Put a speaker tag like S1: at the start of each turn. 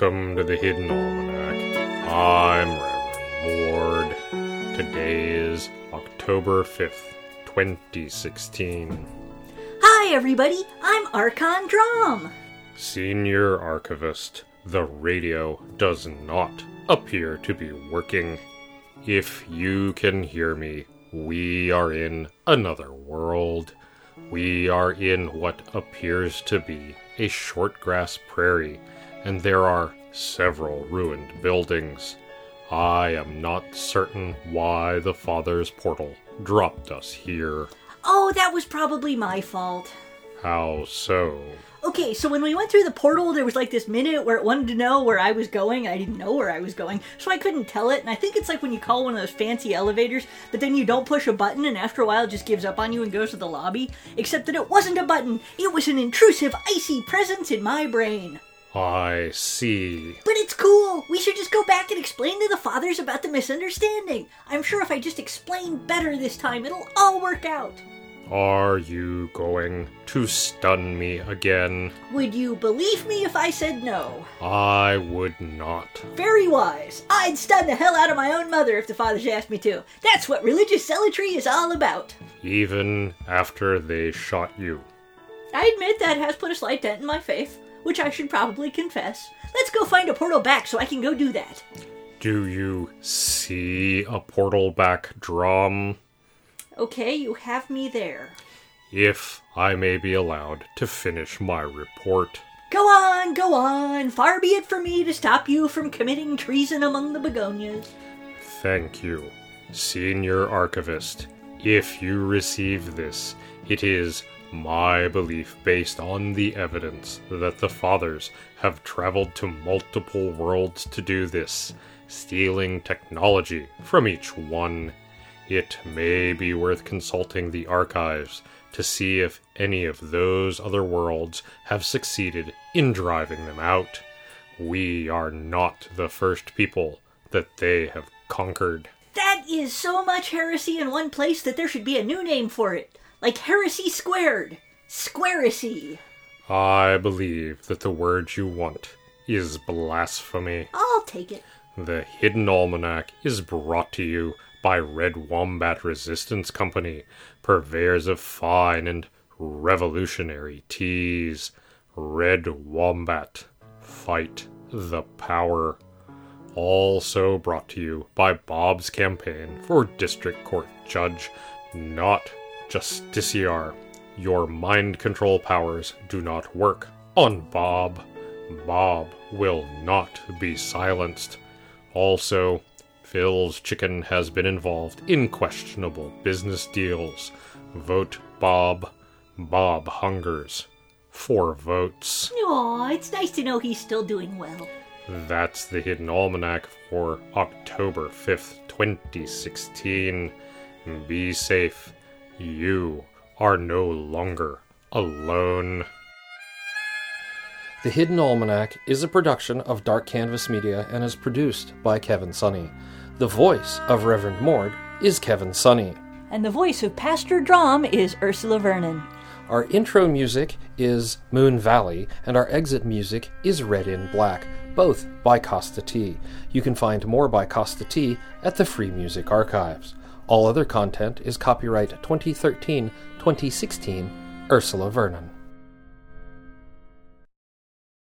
S1: Welcome to the Hidden Almanac. I'm Reverend Mord. Today is October 5th, 2016.
S2: Hi, everybody. I'm Archon Drum.
S1: Senior Archivist, the radio does not appear to be working. If you can hear me, we are in another world. We are in what appears to be a shortgrass prairie, and there are several ruined buildings. I am not certain why the Father's portal dropped us here.
S2: Oh, that was probably my fault.
S1: How so?
S2: Okay, so when we went through the portal, there was like this minute where it wanted to know where I was going. I didn't know where I was going, so I couldn't tell it. And I think it's like when you call one of those fancy elevators, but then you don't push a button, and after a while it just gives up on you and goes to the lobby. Except that it wasn't a button, it was an intrusive, icy presence in my brain.
S1: I see.
S2: But it's cool. We should just go back and explain to the fathers about the misunderstanding. I'm sure if I just explain better this time, it'll all work out.
S1: Are you going to stun me again?
S2: Would you believe me if I said no?
S1: I would not.
S2: Very wise. I'd stun the hell out of my own mother if the fathers asked me to. That's what religious zealotry is all about.
S1: Even after they shot you.
S2: I admit that has put a slight dent in my faith, which I should probably confess. Let's go find a portal back so I can go do that.
S1: Do you see a portal back drum?
S2: Okay, you have me there.
S1: If I may be allowed to finish my report.
S2: Go on, go on. Far be it from me to stop you from committing treason among the begonias.
S1: Thank you, Senior Archivist. If you receive this, it is my belief based on the evidence that the Fathers have traveled to multiple worlds to do this, stealing technology from each one. It may be worth consulting the archives to see if any of those other worlds have succeeded in driving them out. We are not the first people that they have conquered.
S2: That is so much heresy in one place that there should be a new name for it. Like heresy squared. Squaresy.
S1: I believe that the word you want is blasphemy.
S2: I'll take it.
S1: The Hidden Almanac is brought to you by Red Wombat Resistance Company, purveyors of fine and revolutionary teas. Red Wombat, fight the power. Also brought to you by Bob's campaign for District Court Judge, not Justiciar. Your mind control powers do not work on Bob. Bob will not be silenced. Also, Phil's Chicken has been involved in questionable business deals. Vote Bob. Bob hungers. Four votes.
S2: Aw, it's nice to know he's still doing well.
S1: That's the Hidden Almanac for October 5th, 2016. Be safe. You are no longer alone.
S3: The Hidden Almanac is a production of Dark Canvas Media and is produced by Kevin Sonney. The voice of Reverend Mord is Kevin Sonney.
S2: And the voice of Pastor Drum is Ursula Vernon.
S3: Our intro music is Moon Valley, and our exit music is Red in Black, both by Kosta T. You can find more by Kosta T at the Free Music Archives. All other content is copyright 2013 2016 Ursula Vernon.